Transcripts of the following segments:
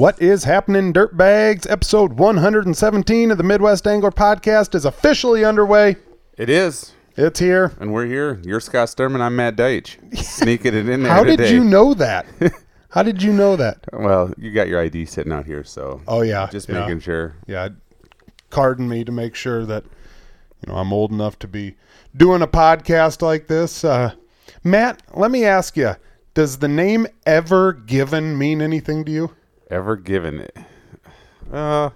What is happening, dirtbags? Episode 117 of the Midwest Angler Podcast is officially underway. It is, It's here. and we're here. You're Scott Sturman. I'm Matt Deitch. Sneaking it in there How did you know that? How did you know that? Well, you got your ID sitting out here, so Oh yeah, just yeah. making sure. yeah, carding me to make sure that you know I'm old enough to be doing a podcast like this. Uh, Matt, let me ask you: Does the name Ever Given mean anything to you? Ever given it? Uh,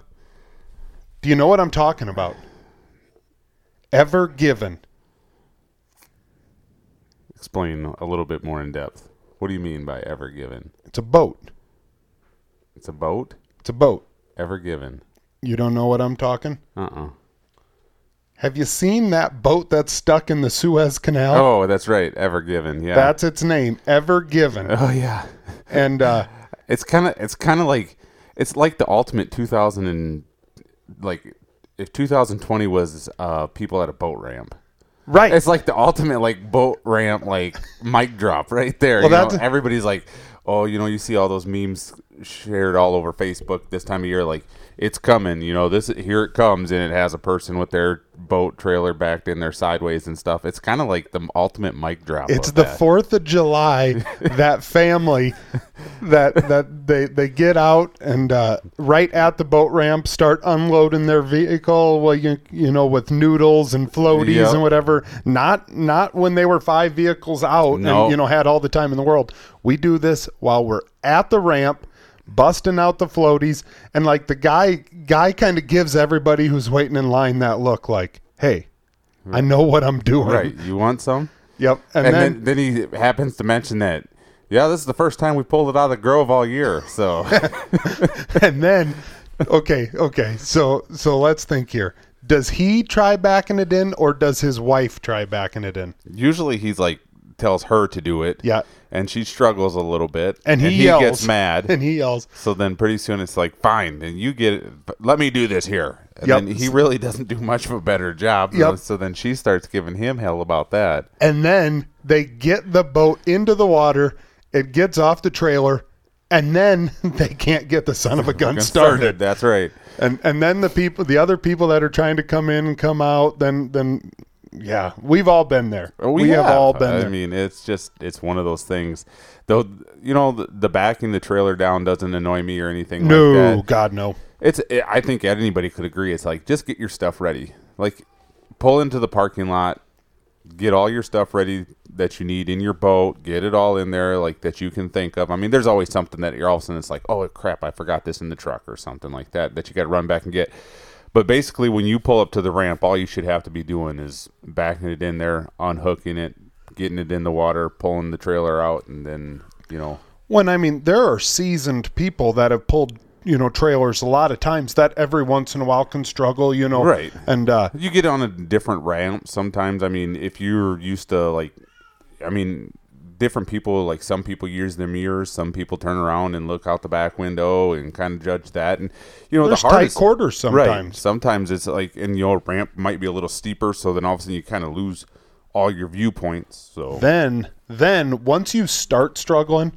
Do you know what I'm talking about? Ever Given. explain a little bit more in depth. What do you mean by ever given? It's a boat. It's a boat. It's a boat. Ever given? You don't know what I'm talking? Uh uh Have you seen that boat that's stuck in the Suez Canal? Oh, that's right. Ever given. Yeah. That's its name, Ever Given. oh yeah. And uh, It's kind of it's kind of like it's like the ultimate 2000 and like if 2020 was uh people at a boat ramp. right, It's like the ultimate like boat ramp like mic drop right there. Well, you know? everybody's like, oh, you know, you see all those memes shared all over Facebook this time of year, like it's coming. You know, this here it comes, and it has a person with their boat trailer backed in there sideways and stuff. It's kind of like the ultimate mic drop. it's the. Fourth of July. that family that that they they get out and uh, right at the boat ramp start unloading their vehicle. Well, you you know with noodles and floaties Yep. and whatever. Not not when they were five vehicles out No. and you know had all the time in the world. We do this while we're at the ramp. Busting out the floaties, and like the guy, guy kind of gives everybody who's waiting in line that look, like, "Hey, I know what I'm doing." right. You want some? Yep. And, And, then, then, then he happens to mention that. Yeah, this is the first time we pulled it out of the grove all year. So and then, okay, okay. So so let's think here. Does he try backing it in, or does his wife try backing it in? usually he's like tells her to do it. Yeah. And she struggles a little bit. And he, yells, gets mad. and he yells. So then pretty soon it's like, fine, then you get it. Let me do this here. And Yep. then he really doesn't do much of a better job. Yep. So then she starts giving him hell about that. And then they get the boat into the water. It gets off the trailer, and then they can't get the son of a gun Gun started. That's right. And and then the people, the other people that are trying to come in and come out, then then yeah, we've all been there. Oh, we, have. all been I there. mean, it's just it's one of those things. Though you know the, the backing the trailer down doesn't annoy me or anything no, like that. God no. It's it, I think anybody could agree. It's like just get your stuff ready. Like pull into the parking lot, get all your stuff ready that you need in your boat. Get it all in there like that you can think of. I mean, there's always something that you're all of a sudden it's like, oh crap, I forgot this in the truck or something like that that you got to run back and get. But basically, when you pull up to the ramp, all you should have to be doing is backing it in there, unhooking it, getting it in the water, pulling the trailer out, and then you know When I mean, there are seasoned people that have pulled, you know, trailers a lot of times that every once in a while can struggle, you know. Right. And uh, You get on a different ramp sometimes. I mean, if you're used to like, I mean, different people like some people use their mirrors, some people turn around and look out the back window and kind of judge that. And you know, there's the tight hardest quarters Right. sometimes. Sometimes it's like, and your ramp might be a little steeper, so then all of a sudden you kind of lose all your viewpoints. So Then, then once you start struggling,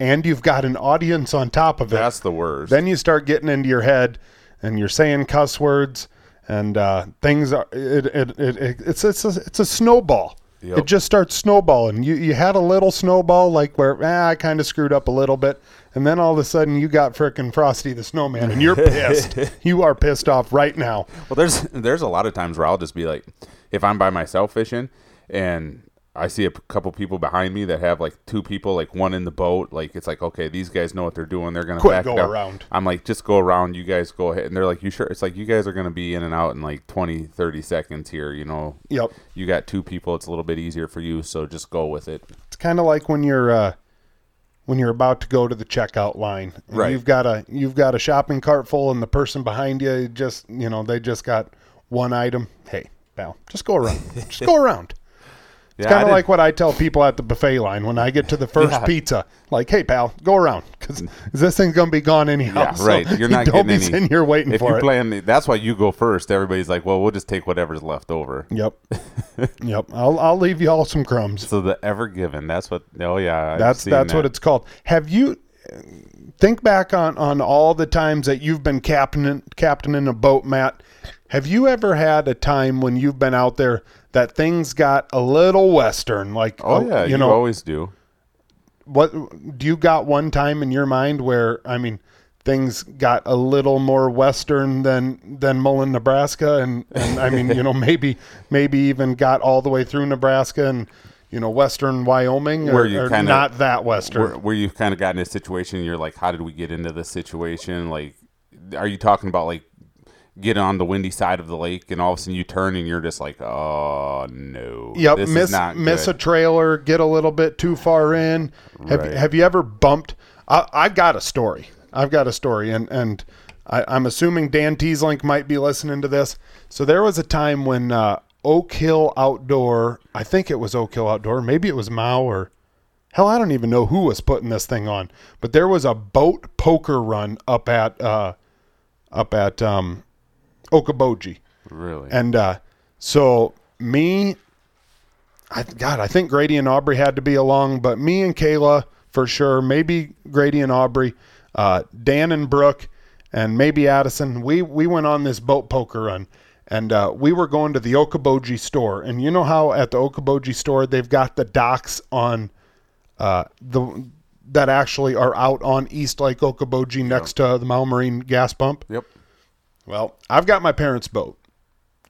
and you've got an audience on top of it, that's the worst. then you start getting into your head, and you're saying cuss words, and uh, things are. It, it, it, it, it's it's a, it's a snowball. Yep. It just starts snowballing. You you had a little snowball like where ah, I kind of screwed up a little bit, and then all of a sudden you got frickin' Frosty the Snowman, and you're pissed. you are pissed off right now. Well, there's there's a lot of times where I'll just be like, if I'm by myself fishing and I see a couple people behind me that have like two people, like one in the boat, like it's like okay, these guys know what they're doing. They're gonna Quick, back go around. I'm like, just go around. You guys go ahead, and they're like, you sure? It's like you guys are gonna be in and out in like 20, 30 seconds here. You know, Yep. you got two people. It's a little bit easier for you, so just go with it. It's kind of like when you're uh, when you're about to go to the checkout line. and Right. You've got a you've got a shopping cart full, and the person behind you just you know they just got one item. Hey, pal, just go around. just go around. It's kind of like what I tell people at the buffet line when I get to the first Yeah. pizza. Like, hey, pal, go around because this thing's gonna be gone anyhow. Yeah, So right. You're not don't getting be any. sitting here waiting if for you it. plan, that's why you go first. Everybody's like, well, we'll just take whatever's left over. Yep, yep. I'll I'll leave you all some crumbs. So the Ever Given, that's what. Oh yeah, I've That's seen that's what that. it's called. Have you? Think back on on all the times that you've been captain captaining a boat, Matt. Have you ever had a time when you've been out there that things got a little western? Like, oh, oh yeah, you, you know, always do. what do you got one time in your mind where I mean things got a little more western than than Mullen, Nebraska, and, and I mean you know maybe maybe even got all the way through Nebraska and you know western Wyoming, or, Where you or kinda- not that western. Where, where you've kind of gotten in a situation, you're like, how did we get into this situation? Like, are you talking about like getting on the windy side of the lake, and all of a sudden you turn and you're just like, oh no, Yep, this miss miss a trailer, get a little bit too far in. Have Right. Have you ever bumped? I, I've got a story. I've got a story, and and I, I'm assuming Dan Teaslink might be listening to this. So there was a time when uh, Oak Hill Outdoor, I think it was Oak Hill Outdoor, maybe it was Mao or hell, I don't even know who was putting this thing on, but there was a boat poker run up at uh, up at um, Okoboji. really. And uh, so me, I God, I think Grady and Aubrey had to be along, but me and Kayla for sure, maybe Grady and Aubrey, uh, Dan and Brooke, and maybe Addison. We we went on this boat poker run, and uh, we were going to the Okoboji store. And you know how at the Okoboji store they've got the docks on uh, the that actually are out on East Lake Okoboji next to the Mile Marine gas pump. yep. Well, I've got my parents' boat,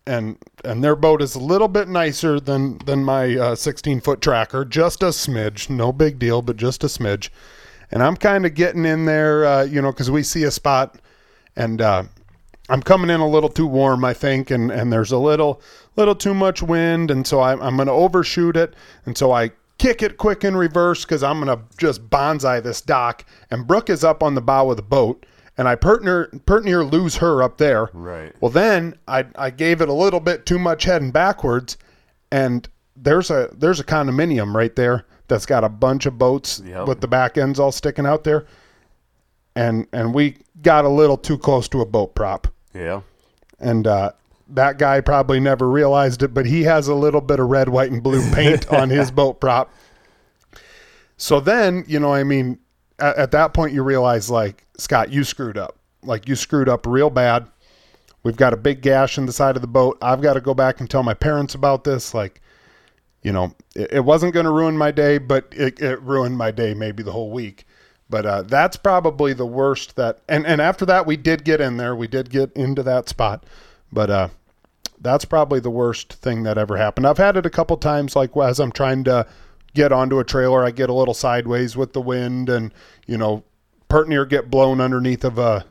and and their boat is a little bit nicer than than my uh, 16 foot tracker, just a smidge, no big deal, but just a smidge. And I'm kind of getting in there, uh, you know, because we see a spot, and uh, I'm coming in a little too warm, I think, and and there's a little little too much wind, and so I'm I'm going to overshoot it, and so I kick it quick in reverse because I'm going to just bonsai this dock, and Brooke is up on the bow of the boat, and I pert near, pert near lose her up there. Right. Well, then I I gave it a little bit too much heading backwards, and there's a there's a condominium right there that's got a bunch of boats Yep. with the back ends all sticking out there, and and we got a little too close to a boat prop, Yeah. and uh, that guy probably never realized it, but he has a little bit of red, white, and blue paint on his boat prop. So then, you know, I mean, at, at that point, you realize, like, Scott, you screwed up. Like, you screwed up real bad. We've got a big gash in the side of the boat. I've got to go back and tell my parents about this. Like, you know, it, it wasn't going to ruin my day, but it, it ruined my day, maybe the whole week. But uh, that's probably the worst that. And, and after that, we did get in there. We did get into that spot. But uh, that's probably the worst thing that ever happened. I've had it a couple times, like as I'm trying to get onto a trailer, I get a little sideways with the wind, and you know, pert near get blown underneath of a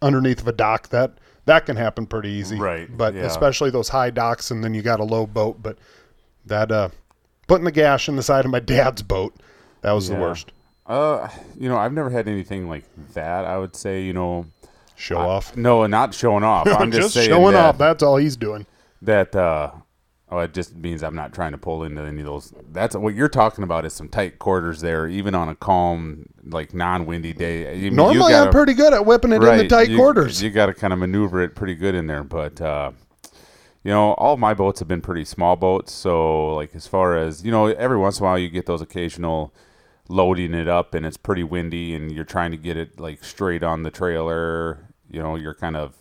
underneath of a dock. That that can happen pretty easy, Right, But yeah. especially those high docks, and then you got a low boat. But that uh, putting the gash in the side of my dad's boat, that was the worst. Uh, you know, I've never had anything like that. I would say, you know, Show off. no, not showing off. I'm just, saying showing that, off. That's all he's doing. that uh oh it just means i'm not trying to pull into any of those that's what you're talking about is some tight quarters there even on a calm like non-windy day I mean, you Normally, gotta- I'm pretty good at whipping it in the tight you, quarters. you got to kind of maneuver it pretty good in there but uh you know all my boats have been pretty small boats so like as far as you know every once in a while you get those occasional loading it up and it's pretty windy and you're trying to get it like straight on the trailer you know you're kind of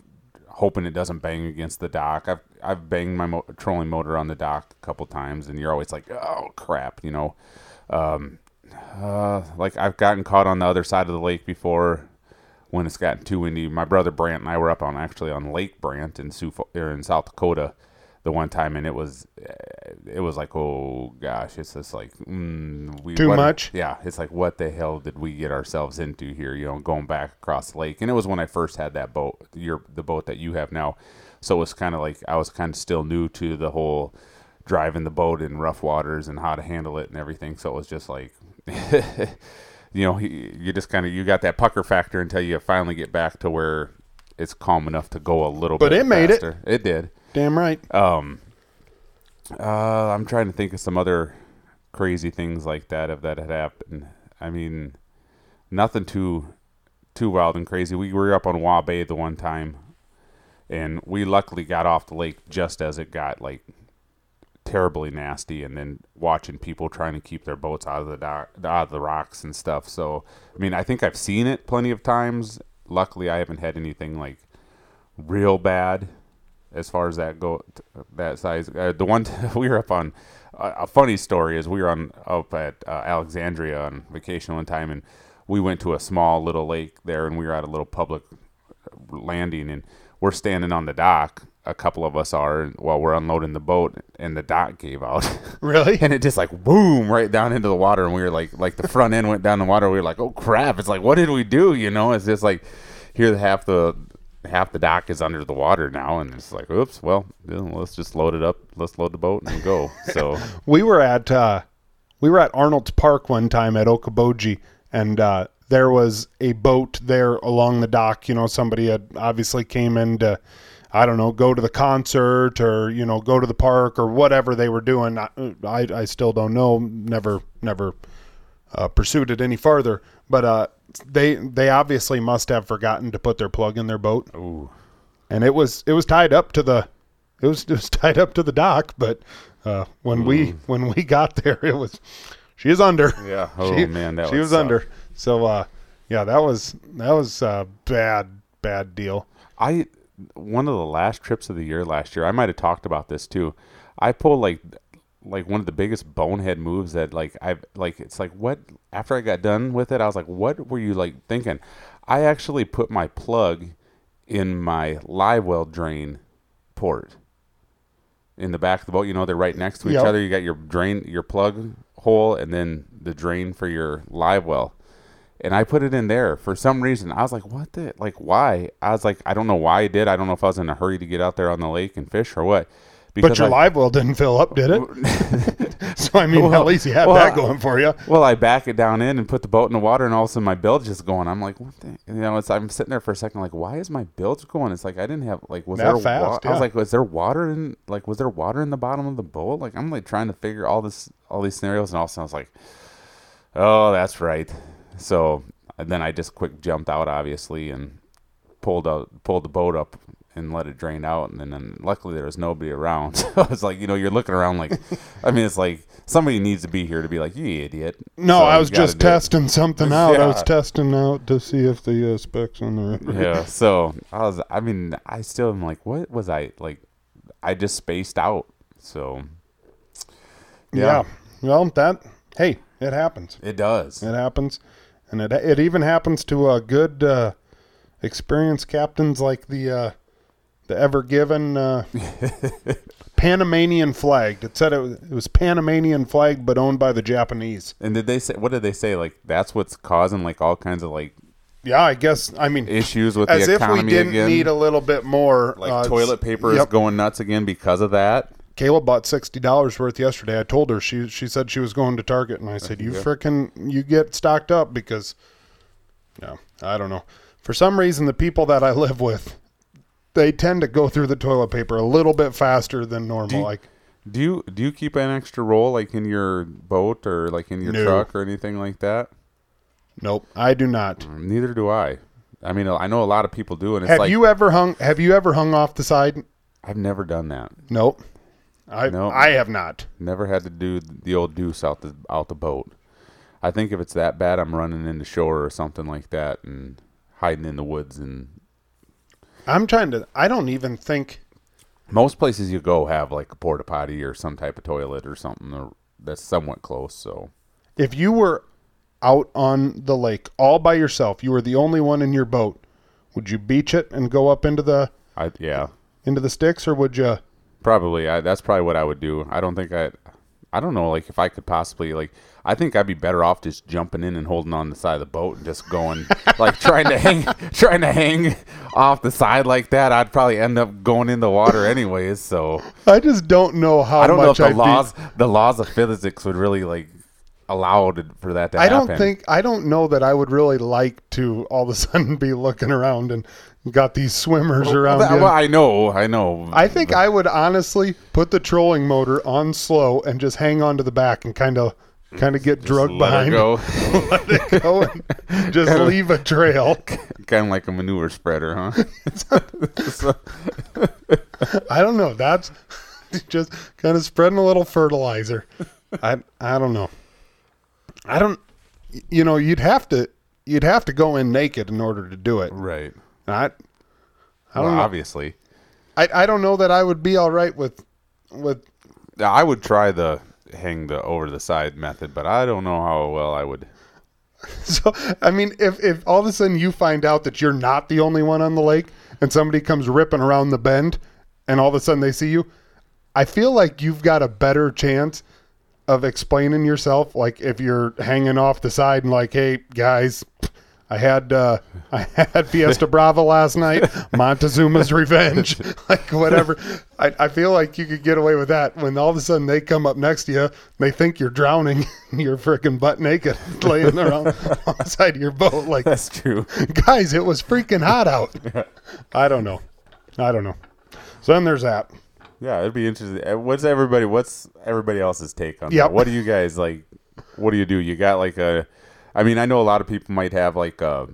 hoping it doesn't bang against the dock. I've i've banged my mo- trolling motor on the dock a couple times and you're always like oh crap you know? Um uh like i've gotten caught on the other side of the lake before when it's gotten too windy. My brother Brant and I were up on actually on Lake Brant in Sioux or in South Dakota the one time, and it was it was like oh gosh, it's just like mm, we Too what- much? Yeah, it's like what the hell did we get ourselves into here? You know, going back across the lake, and it was when I first had that boat, your the boat that you have now. So it was kind of like I was kind of still new to the whole driving the boat in rough waters and how to handle it and everything. So it was just like, you know, he- you just kind of you got that pucker factor until you finally get back to where it's calm enough to go a little But bit. But it made it. It did. Damn right. Um, uh, I'm trying to think of some other crazy things like that if that had happened. I mean, nothing too too wild and crazy. We were up on Waubay the one time, and we luckily got off the lake just as it got like terribly nasty, and then watching people trying to keep their boats out of the out of the rocks and stuff. So, I mean, I think I've seen it plenty of times. Luckily, I haven't had anything like real bad as far as that go that size. Uh, the one we were up on uh, a funny story is we were on up at uh, Alexandria on vacation one time, and we went to a small little lake there, and we were at a little public landing, and we're standing on the dock. A couple of us are while we're unloading the boat, and the dock gave out. Really? and it just like boom right down into the water, and we were like, like the front end went down the water. We were like, oh crap! It's like, what did we do? You know, it's just like here half the half the dock is under the water now, and it's like, oops, well, let's just load it up. Let's load the boat and go. So we were at uh, we were at Arnold's Park one time at Okoboji, and uh, there was a boat there along the dock. You know, somebody had obviously came in to, I don't know, go to the concert or you know go to the park or whatever they were doing. I I, I still don't know. Never never uh, pursued it any farther. But uh, they they obviously must have forgotten to put their plug in their boat, ooh, and it was it was tied up to the it was it was tied up to the dock. But uh, when we when we got there, it was she is under. yeah. Oh she, man, that she was suck. under. So uh, yeah, that was that was a bad bad deal. I one of the last trips of the year last year. I might have talked about this too. I pulled like like one of the biggest bonehead moves that like I've like it's like what after I got done with it I was like what were you like thinking I actually put my plug in my live well drain port in the back of the boat you know they're right next to each Yep. other you got your drain your plug hole and then the drain for your live well and I put it in there for some reason. I was like, "What the like? Why?" I was like, "I don't know why I did. I don't know if I was in a hurry to get out there on the lake and fish or what." But your I- live well didn't fill up, did it? so I mean, Well, at least you had well, that going for you. Well, I back it down in and put the boat in the water, and all of a sudden my bilge is going. I'm like, what the? You know, it's I'm sitting there for a second, like, why is my bilge going? It's like I didn't have like was That there fast, wa- I was like, was there water in like was there water in the bottom of the boat? Like I'm like trying to figure all this all these scenarios, and all of a sudden I was like, oh, that's right. So then I just quick jumped out, obviously, and pulled out pulled the boat up and let it drain out and then, then luckily there was nobody around. So I was like you know you're looking around like I mean it's like somebody needs to be here to be like you idiot. No, So I was just testing something out. I was testing out to see if the uh, specs on the yeah so I was I mean I still am like what was I like I just spaced out so. Yeah. Well, that hey, it happens. it does. It happens, and it it even happens to uh, good uh, experienced captains like the uh, the Ever Given uh, Panamanian flagged. It said it was, it was Panamanian flagged, but owned by the Japanese. and did they say what did they say like that's what's causing like all kinds of like Yeah, I guess. I mean, issues with as the if we economy didn't again need a little bit more. like uh, toilet paper is going nuts again because of that Kayla bought sixty dollars worth yesterday. I told her she she said she was going to Target, and I said, "You Yeah. frickin' you get stocked up because." No, I don't know. For some reason, the people that I live with, they tend to go through the toilet paper a little bit faster than normal. Do you- like, Do you do you keep an extra roll like in your boat or like in your No. truck or anything like that? nope, I do not. Mm, neither do I. I mean, I know a lot of people do, and it's Have like you ever hung? Have you ever hung off the side? I've never done that. Nope. I Nope. I have not. Never had to do the old deuce out the out the boat. I think if it's that bad, I'm running into shore or something like that and hiding in the woods. And I'm trying to. I don't even think. most places you go have like a porta potty or some type of toilet or something that's somewhat close. So If you were out on the lake all by yourself, you were the only one in your boat. Would you beach it and go up into the I yeah, into the sticks, or would you? Probably. I, that's probably what I would do. I don't think I. I don't know. Like if I could possibly like, I think I'd be better off just jumping in and holding on the side of the boat and just going like trying to hang, trying to hang off the side like that. I'd probably end up going in the water anyways. So I just don't know how I don't know if the I'd be- laws, the laws of physics would really like allow it for that to happen. I happen. don't think I don't know that I would really like to all of a sudden be looking around and got these swimmers around. Well, that- you. well, I know, I know. I think I would honestly put the trolling motor on slow and just hang on to the back and kind of kind of get drugged behind, go, let it go, and just leave a trail. kind of like a manure spreader, huh? I don't know. That's just kind of spreading a little fertilizer. I I don't know. I don't. You know, you'd have to you'd have to go in naked in order to do it. Right. I I Well, don't know. obviously. I, I don't know that I would be all right with with I would try the hang the over the side method, but I don't know how well I would. So I mean, if if all of a sudden you find out that you're not the only one on the lake, and somebody comes ripping around the bend, and all of a sudden they see you, I feel like you've got a better chance of explaining yourself. Like if you're hanging off the side and like, hey guys. I had uh, I had Fiesta Brava last night, Montezuma's Revenge, like whatever. I, I feel like you could get away with that when all of a sudden they come up next to you, they think you're drowning, you're freaking butt naked, laying around on the side of your boat. Like, That's true. guys, it was freaking hot out. I don't know, I don't know. So then there's that. Yeah, it'd be interesting. Uh, What's everybody? What's everybody else's take on that? What do you guys like? What do you do? You got like a? I mean, I know a lot of people might have like a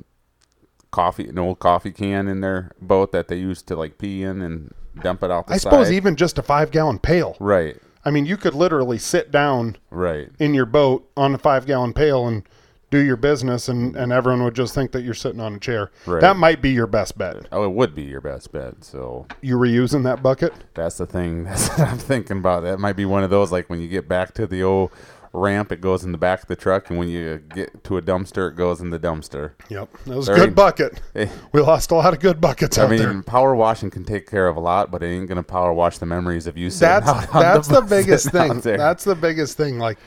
coffee, an old coffee can in their boat that they used to like pee in and dump it out the I side. suppose even just a five gallon pail. right, I mean, you could literally sit down right. in your boat on a five gallon pail and do your business and, and everyone would just think that you're sitting on a chair. Right. That might be your best bet. Oh, it would be your best bet. So You reusing that bucket? that's the thing. That's what I'm thinking about. That might be one of those like when you get back to the old ramp, it goes in the back of the truck, and when you get to a dumpster, it goes in the dumpster. Yep. That was a good bucket. Eh. We lost a lot of good buckets I mean, there. power washing can take care of a lot, but it ain't gonna power wash the memories of you sitting That's out on that's the, the, biggest thing. That's the biggest thing. Like,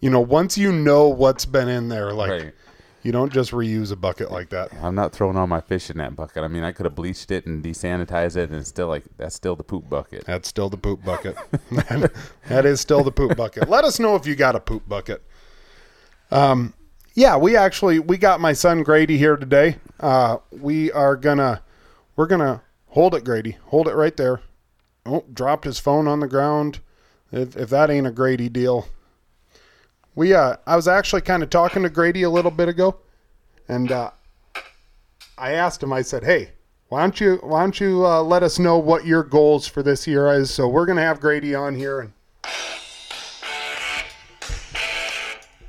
you know, once you know what's been in there, like Right. you don't just reuse a bucket like that. I'm not throwing all my fish in that bucket. I mean, I could have bleached it and desanitized it, and it's still like that's still the poop bucket. That's still the poop bucket. that is still the poop bucket. Let us know if you got a poop bucket. Um, yeah, we actually we got my son Grady here today. Uh, we are gonna we're gonna hold it, Grady. Hold it right there. Oh, dropped his phone on the ground. If, if that ain't a Grady deal, we uh, I was actually kind of talking to Grady a little bit ago, and uh, I asked him. I said, "Hey, why don't you why don't you uh, let us know what your goals for this year is?" So we're gonna have Grady on here, and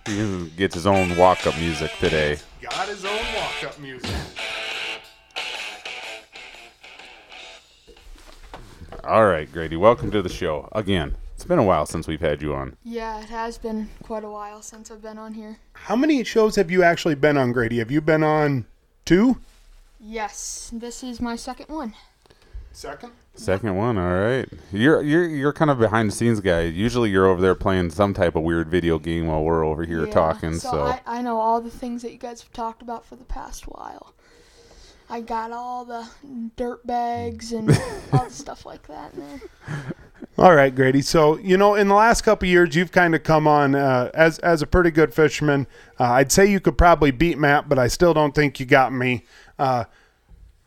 He gets his own walk-up music today. got his own walk up music. All right, Grady, welcome to the show again. It's been a while since we've had you on. Yeah, it has been quite a while since I've been on here. How many shows have you actually been on, Grady? Have you been on two? Yes, this is my second one. Second. Second one, all right. You're you're you're kind of behind the scenes guy. Usually you're over there playing some type of weird video game while we're over here Yeah, talking. So, So, I, I know all the things that you guys have talked about for the past while. I got all the dirt bags and all the stuff like that in there. All right, Grady. So you know, in the last couple of years, you've kind of come on uh, as as a pretty good fisherman. Uh, I'd say you could probably beat Matt, but I still don't think you got me. Uh,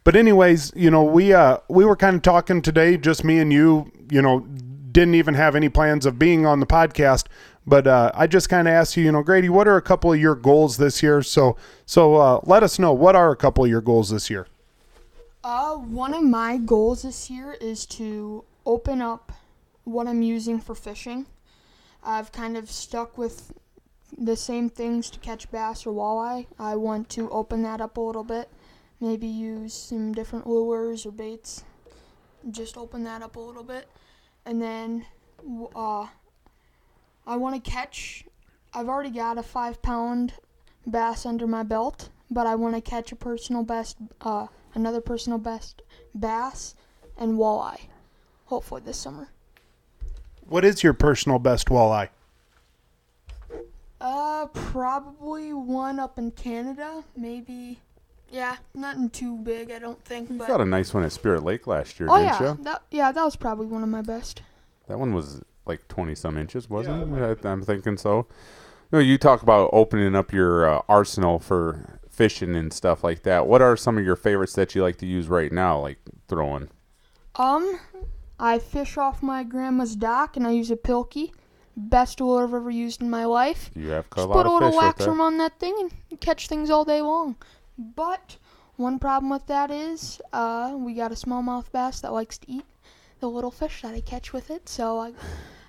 but anyways, you know, we uh, we were kind of talking today, just me and you. You know, didn't even have any plans of being on the podcast. But uh, I just kind of asked you, you know, Grady, what are a couple of your goals this year? So so uh, let us know what are a couple of your goals this year. Uh, one of my goals this year is to open up what I'm using for fishing. I've kind of stuck with the same things to catch bass or walleye. I want to open that up a little bit. Maybe use some different lures or baits. Just open that up a little bit. And then uh, I want to catch. I've already got a five pound bass under my belt, but I want to catch a personal best, uh, another personal best bass and walleye. Hopefully this summer. What is your personal best walleye? Uh, probably one up in Canada, maybe. Yeah, nothing too big, I don't think. you But got a nice one at Spirit Lake last year, oh didn't yeah, you? that yeah, that was probably one of my best. That one was like 20 some inches, wasn't Yeah, it? I, I'm thinking so. No, you talk about opening up your uh, arsenal for fishing and stuff like that. What are some of your favorites that you like to use right now, like throwing? Um, I fish off my grandma's dock and I use a pilkey. Best lure I've ever used in my life. You have caught a lot put a of little fish with wax that. worm on that thing and catch things all day long. But one problem with that is, uh, we got a smallmouth bass that likes to eat. The little fish that I catch with it. So I,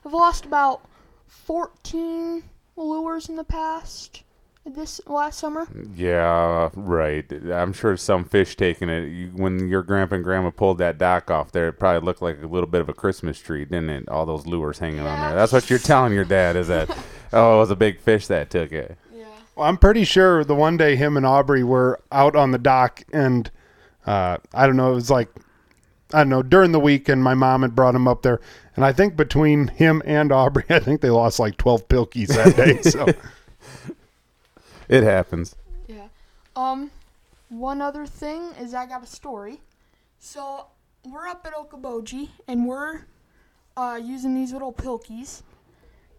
I've lost about 14 lures in the past this last summer. Yeah, right. I'm sure some fish taking it. You, when your grandpa and grandma pulled that dock off there, it probably looked like a little bit of a Christmas tree, didn't it? All those lures hanging on there. That's what you're telling your dad is that, oh, it was a big fish that took it. Yeah. Well, I'm pretty sure the one day him and Aubrey were out on the dock, and uh, I don't know, it was like, I don't know, during the week, and my mom had brought him up there. And I think between him and Aubrey, I think they lost like 12 pilkies that day. So, It happens. Yeah. Um, one other thing is I got a story. So we're up at Okoboji and we're uh, using these little pilkies.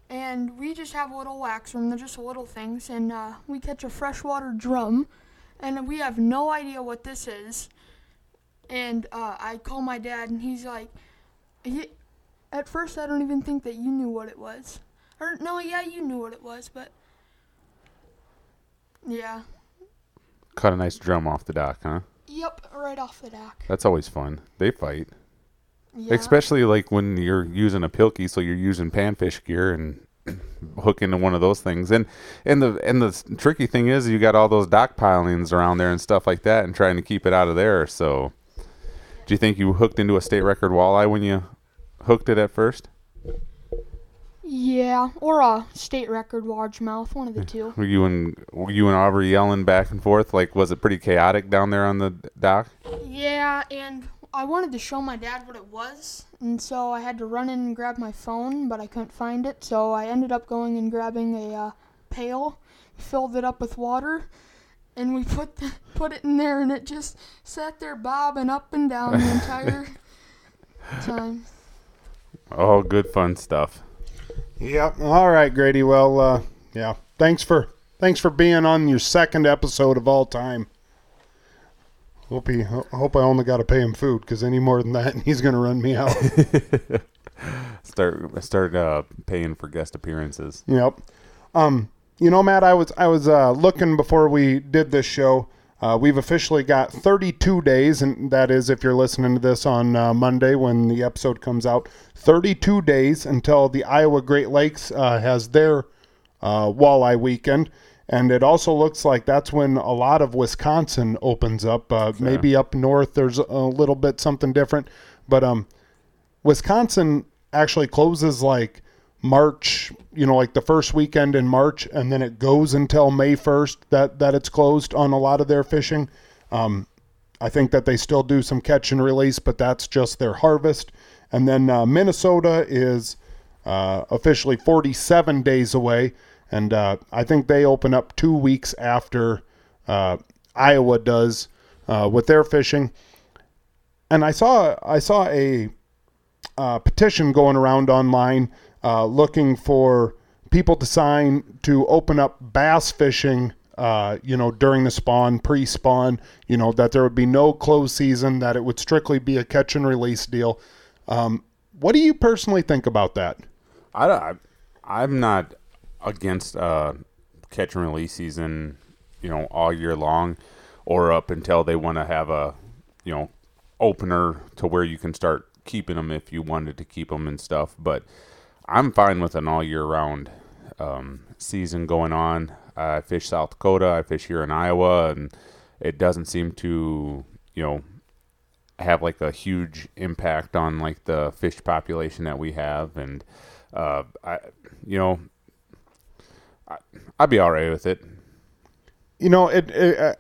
And we just have a little wax worm. They're just little things. And uh, we catch a freshwater drum. And we have no idea what this is. And uh, I call my dad and he's like, he, at first I don't even think that you knew what it was. Or no, yeah, you knew what it was, but yeah. Cut a nice drum off the dock, huh? Yep, right off the dock. That's always fun. They fight. Yeah. Especially like when you're using a pilky, so you're using panfish gear and hook into one of those things. And and the and the tricky thing is you got all those dock pilings around there and stuff like that, and trying to keep it out of there. So, do you think you hooked into a state record walleye when you hooked it at first? Yeah, or a state record largemouth, one of the two. Were you and were you and Aubrey yelling back and forth? Like, was it pretty chaotic down there on the dock? Yeah, and I wanted to show my dad what it was, and so I had to run in and grab my phone, but I couldn't find it, so I ended up going and grabbing a uh, pail, filled it up with water, and we put the, put it in there, and it just sat there bobbing up and down the entire time. Oh, good fun stuff. Yep. All right, Grady. Well, uh, yeah. Thanks for thanks for being on your second episode of all time. Hope he hope I only got to pay him food because any more than that, he's gonna run me out. Start start uh, paying for guest appearances. Yep. Um, you know, Matt, I was I was uh, looking before we did this show. Uh, we've officially got 32 days, and that is if you're listening to this on uh, Monday when the episode comes out. 32 days until the Iowa Great Lakes uh, has their uh, walleye weekend, and it also looks like that's when a lot of Wisconsin opens up. Uh, Maybe up north, there's a little bit something different, but um, Wisconsin actually closes like March, you know, like the first weekend in March, and then it goes until May 1st that, that it's closed on a lot of their fishing. Um, I think that they still do some catch and release, but that's just their harvest. And then uh, Minnesota is uh, officially 47 days away, and uh, I think they open up two weeks after uh, Iowa does uh, with their fishing. And I saw I saw a uh, petition going around online uh, looking for people to sign to open up bass fishing. Uh, you know, during the spawn, pre-spawn, you know that there would be no closed season, that it would strictly be a catch and release deal. Um, what do you personally think about that? I, don't- I'm not against uh, catch and release season, you know, all year long, or up until they want to have a, you know, opener to where you can start keeping them if you wanted to keep them and stuff. But I'm fine with an all year round um, season going on. I fish South Dakota, I fish here in Iowa, and it doesn't seem to, you know, have like a huge impact on like the fish population that we have and uh i you know I, i'd be all right with it you know, it, it uh,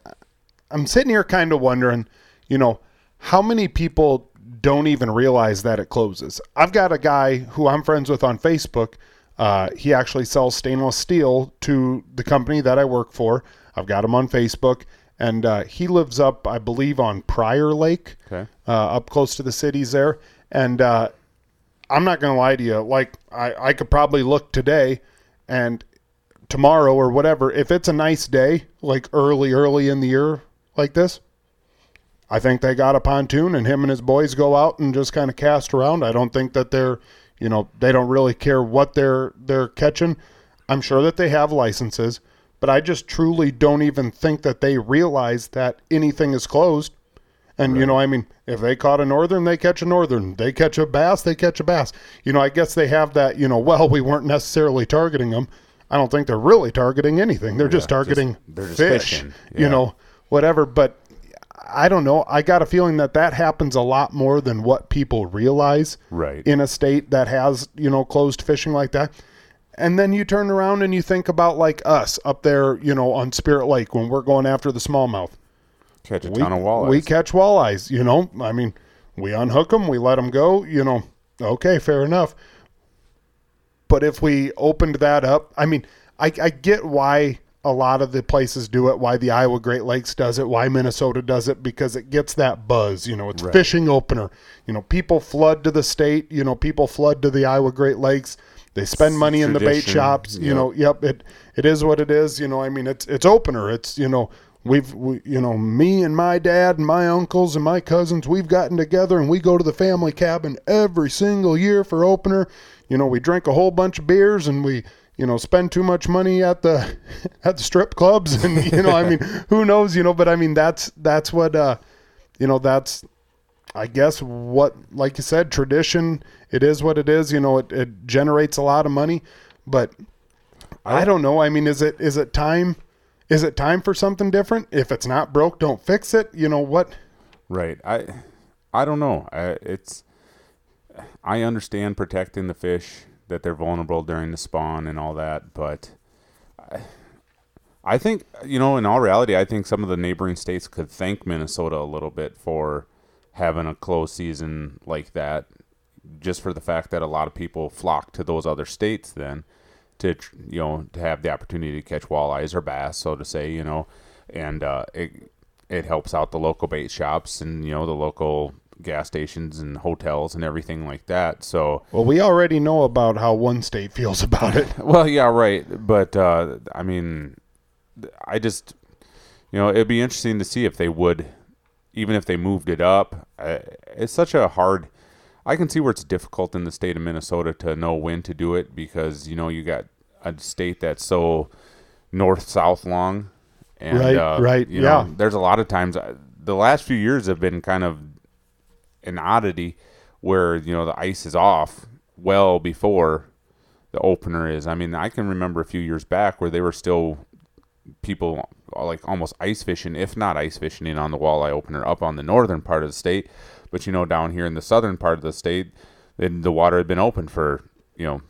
I'm sitting here kind of wondering, you know, how many people don't even realize that it closes. I've got a guy who I'm friends with on Facebook. Uh, he actually sells stainless steel to the company that I work for. I've got him on Facebook, and uh, he lives up, I believe, on Prior Lake, Okay. uh, up close to the cities there. And uh, I'm not going to lie to you. Like, I, I could probably look today and tomorrow or whatever, if it's a nice day, like early, early in the year like this, I think they got a pontoon and him and his boys go out and just kind of cast around. I don't think that they're, you know, they don't really care what they're they're catching. I'm sure that they have licenses, but I just truly don't even think that they realize that anything is closed. And you know, I mean, if they caught a northern, they catch a northern. They catch a bass, they catch a bass. You know, I guess they have that. You know, well, we weren't necessarily targeting them. I don't think they're really targeting anything. They're just Yeah, just- targeting they're just fish. fishing, You know, whatever. But I don't know. I got a feeling that that happens a lot more than what people realize Right. in a state that has you know closed fishing like that. And then you turn around and you think about like us up there, you know, on Spirit Lake when we're going after the smallmouth Catch a we, ton of walleyes. we catch walleyes, you know. I mean, we unhook them, we let them go, you know. Okay, fair enough. But if we opened that up, I mean, I, I get why a lot of the places do it, why the Iowa Great Lakes does it, why Minnesota does it, because it gets that buzz. You know, it's Right. fishing opener. You know, people flood to the state. You know, people flood to the Iowa Great Lakes. They spend money in the bait shops. You know, yep. It it is what it is. You know, I mean, it's it's opener. It's you know, we've we, you know, me and my dad and my uncles and my cousins, we've gotten together and we go to the family cabin every single year for opener. You know, we drink a whole bunch of beers and we you know spend too much money at the at the strip clubs and you know, I mean, who knows? You know, but I mean, that's that's what uh, you know, that's I guess what, like you said, tradition. It is what it is. You know, it, it generates a lot of money, but I don't know. I mean, is it is it time? Is it time for something different? If it's not broke, don't fix it. You know what? Right. I I don't know. I, it's I understand protecting the fish that they're vulnerable during the spawn and all that, but I, I think you know, in all reality, I think some of the neighboring states could thank Minnesota a little bit for having a close season like that, just for the fact that a lot of people flock to those other states then to you know to have the opportunity to catch walleyes or bass, so to say, you know, and uh, it it helps out the local bait shops and you know the local gas stations and hotels and everything like that. So Well, we already know about how one state feels about it. well, yeah, right. But uh, I mean, I just, you know, it'd be interesting to see if they would, even if they moved it up. It's such a hard. I can see where it's difficult in the state of Minnesota to know when to do it because you know you got a state that's so north south long. And, Right, uh, right, you know, yeah. there's a lot of times. uh, The last few years have been kind of an oddity where you know the ice is off well before the opener is. I mean, I can remember a few years back where they were still people uh, like almost ice fishing, if not ice fishing, in on the walleye opener up on the northern part of the state. But you know, down here in the southern part of the state, then the water had been open for you know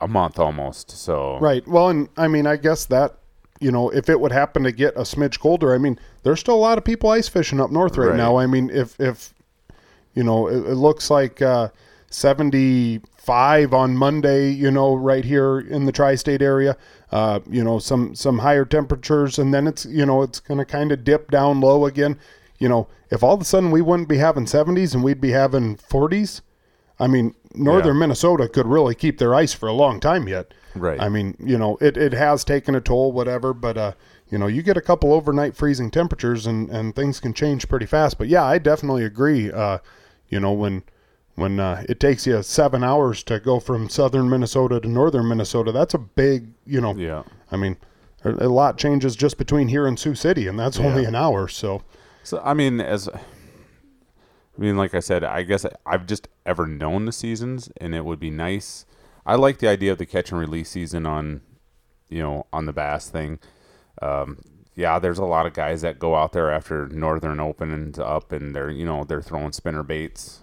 a month almost. So Right. Well, and I mean, I guess that you know, if it would happen to get a smidge colder, I mean, there's still a lot of people ice fishing up north right, Right. now. I mean, if if you know, it, it looks like uh, 75 on Monday, you know, right here in the tri-state area. Uh, you know, some some higher temperatures, and then it's you know it's going to kind of dip down low again. You know, if all of a sudden we wouldn't be having 70s and we'd be having 40s, I mean, northern Yeah. Minnesota could really keep their ice for a long time yet. Right. I mean, you know, it, it has taken a toll, whatever, but, uh, you know, you get a couple overnight freezing temperatures and, and things can change pretty fast. But yeah, I definitely agree. Uh, you know, when, when, uh, it takes you seven hours to go from southern Minnesota to northern Minnesota, that's a big, you know, yeah. I mean, a, a lot changes just between here and Sioux City, and that's only an hour. So, So I mean, as I mean, like I said, I guess I've just ever known the seasons, and it would be nice. I like the idea of the catch and release season on, you know, on the bass thing. Um, yeah, there's a lot of guys that go out there after Northern Open and up, and they're you know they're throwing spinner baits,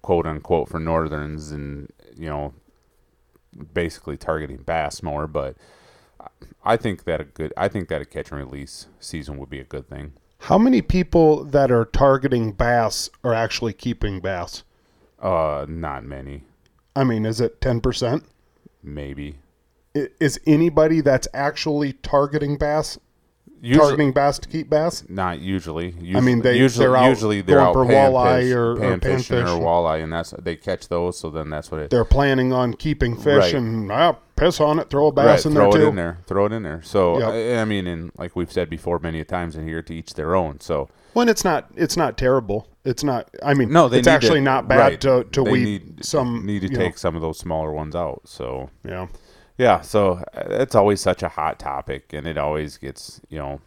quote unquote, for Northerns, and you know, basically targeting bass more. But I think that a good, I think that a catch and release season would be a good thing. how many people that are targeting bass are actually keeping bass? Uh, not many, I mean, is it 10%? maybe. Is anybody that's actually targeting bass Usually, targeting bass to keep bass? not usually. Usually, I mean, they- usually, they're out usually they're out for walleye or- or pan fishing panfish. or walleye, and that's they catch those. So then that's what it. They're planning on keeping fish Right. and ah, piss on it, throw a bass right, in throw there it too. in there. Throw it in there. So Yep. I, I mean, and like we've said before many a times in here, to each their own. So When it's not, it's not terrible. It's not. I mean, no, it's actually to, not bad right, to to they weed need, some. need to take some of those smaller ones out. So yeah. Yeah, so uh, it's always such a hot topic, and it always gets you know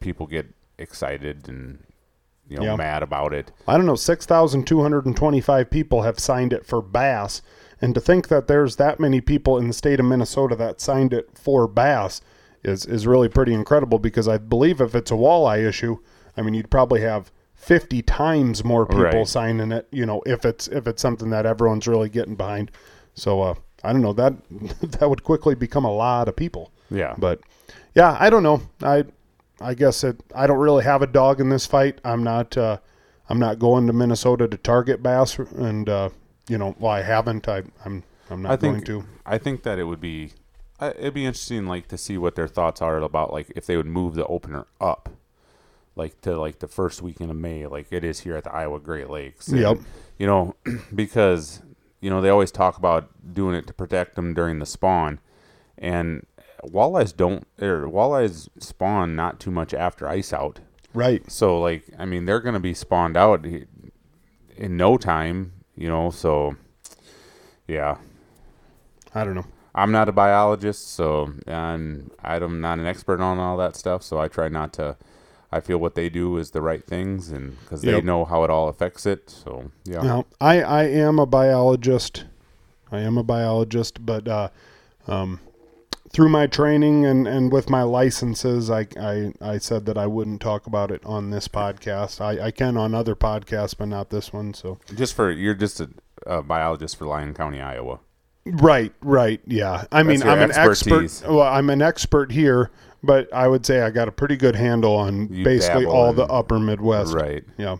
people get excited and you know Yeah. mad about it. I don't know, 6,225 people have signed it for bass. And to think that there's that many people in the state of Minnesota that signed it for bass is, is really pretty incredible because I believe if it's a walleye issue, I mean, you'd probably have 50 times more people Right. signing it, you know, if it's if it's something that everyone's really getting behind. So uh, I don't know, that that would quickly become a lot of people. Yeah, But yeah, I don't know. I I guess it. I don't really have a dog in this fight. I'm not. Uh, I'm not going to Minnesota to target bass, and uh, you know, well, I haven't. I, I'm. I'm not I think going to. I think that it would be it'd be interesting like to see what their thoughts are about like if they would move the opener up like to like the first weekend of May like it is here at the Iowa Great Lakes. And, Yep. You know, because you know they always talk about doing it to protect them during the spawn and walleyes don't or walleyes spawn not too much after ice out. Right. So like I mean they're going to be spawned out in no time, you know, so yeah. I don't know. I'm not a biologist, so and I'm not an expert on all that stuff. So I try not to. I feel what they do is the right things, and because they know how it all affects it. So yeah, Now, I I am a biologist. I am a biologist, but uh, um, through my training and, and with my licenses, I, I I said that I wouldn't talk about it on this podcast. I, I can on other podcasts, but not this one. So just for you're just a, a biologist for Lyon County, Iowa. Right, right, yeah. I mean, I'm an expertise. expert. Well, I'm an expert here, but I would say I got a pretty good handle on You basically all in- the upper Midwest. Right. Yeah.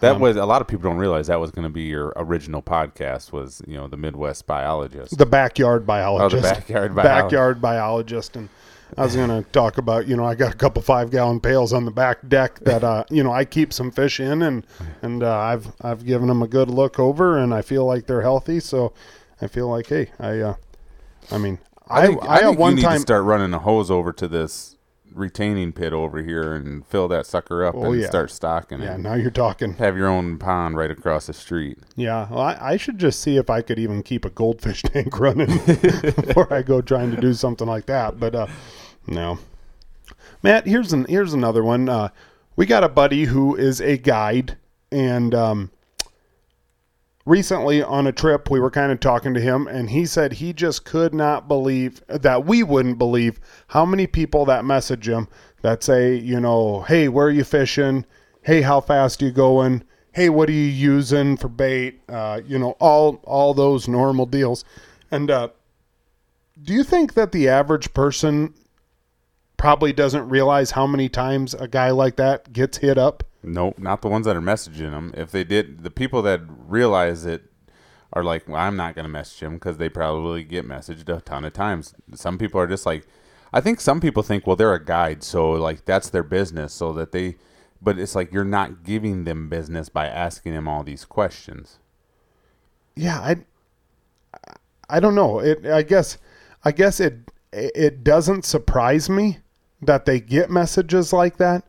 That Um, was a lot of people don't realize that was going to be your original podcast. Was you know the Midwest biologist. The backyard biologist. Oh, backyard biologist. Backyard biologist, and I was going to talk about. You know, I got a couple five gallon pails on the back deck that uh, you know I keep some fish in, and and uh, I've I've given them a good look over, and I feel like they're healthy. So I feel like, hey, I, uh, I mean, I I think, I I, at one you need time to start running a hose over to this retaining pit over here and fill that sucker up Oh, and yeah. start stocking yeah. it. Now you're talking. Have your own pond right across the street. Yeah, well, I, I should just see if I could even keep a goldfish tank running before I go trying to do something like that. But uh, no, Matt, here's an here's another one. Uh, we got a buddy who is a guide, and um, recently on a trip we were kind of talking to him, and he said he just could not believe that we wouldn't believe how many people that message him that say, you know, hey, where are you fishing? Hey, how fast are you going? Hey, what are you using for bait? Uh, you know, all all those normal deals. And uh, do you think that the average person probably doesn't realize how many times a guy like that gets hit up? Nope, not the ones that are messaging them. If they did, the people that realize it are like, well, I'm not going to message him because they probably get messaged a ton of times. Some people are just like, I think some people think, well, they're a guide, so like that's their business, so that they, but it's like you're not giving them business by asking them all these questions. yeah i i don't know it i guess i guess it it doesn't surprise me that they get messages like that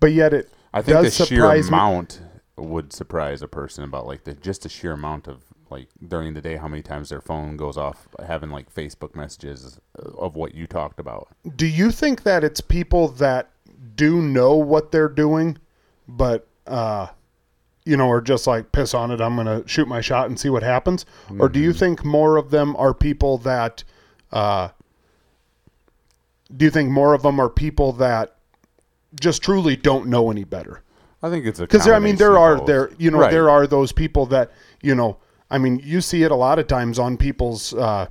but yet it I think the sheer surprise me. amount would surprise a person about like the just the sheer amount of like during the day how many times their phone goes off having like Facebook messages of what you talked about. do you think that it's people that do know what they're doing but uh you know are just like piss on it i'm gonna shoot my shot and see what happens or do you think more of them are people that uh do you think more of them are people that just truly don't know any better I think it's a because I mean there are there you know Right. there are those people that you know I mean you see it a lot of times on people's uh,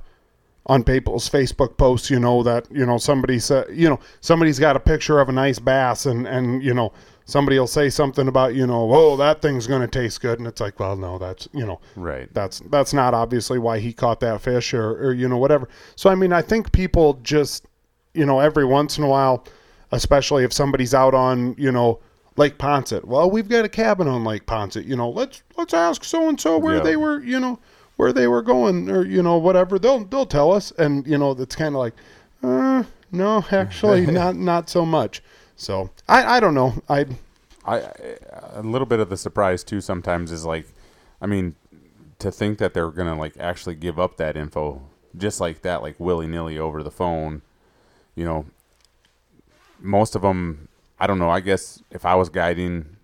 on people's Facebook posts you know that you know somebody said you know somebody's got a picture of a nice bass and and you know somebody will say something about you know oh that thing's going to taste good and it's like well no that's you know right. that's that's not obviously why he caught that fish or, or you know whatever so i mean i think people just you know every once in a while especially if somebody's out on you know lake Poinsett. well we've got a cabin on lake Poinsett. you know let's let's ask so and so where Yeah. they were you know where they were going or you know whatever they'll they'll tell us and you know that's kind of like uh no actually not not so much so i i don't know i I a little bit of the surprise too sometimes is like I mean to think that they're going to like actually give up that info just like that like willy-nilly over the phone. You know, most of them I don't know, I guess if I was guiding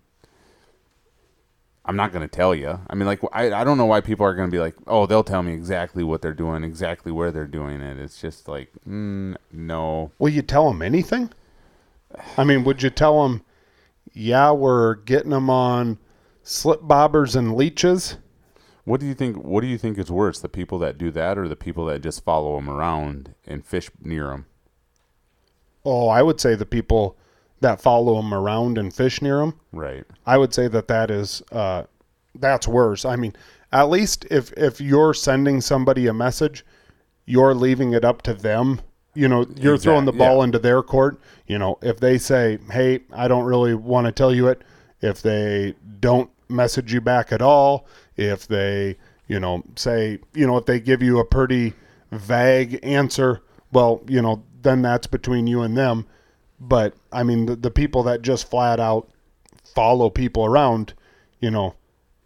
I'm not going to tell you. I mean, like, I, I don't know why people are going to be like, oh, they'll tell me exactly what they're doing, exactly where they're doing it. It's just like, mm, no. Will you tell them anything? I mean, would you tell them, yeah, we're getting them on slip bobbers and leeches? What do you think? What do you think is worse, the people that do that, or the people that just follow them around and fish near them? Oh, I would say the people that follow them around and fish near them. Right. I would say that that is uh, that's worse. I mean, at least if if you're sending somebody a message, you're leaving it up to them. You know, you're Exact- throwing the ball yeah. into their court. You know, if they say, "Hey, I don't really want to tell you it," if they don't message you back at all, if they, you know, say, you know, if they give you a pretty vague answer, well, you know, then that's between you and them. But I mean, the, the people that just flat out follow people around, you know,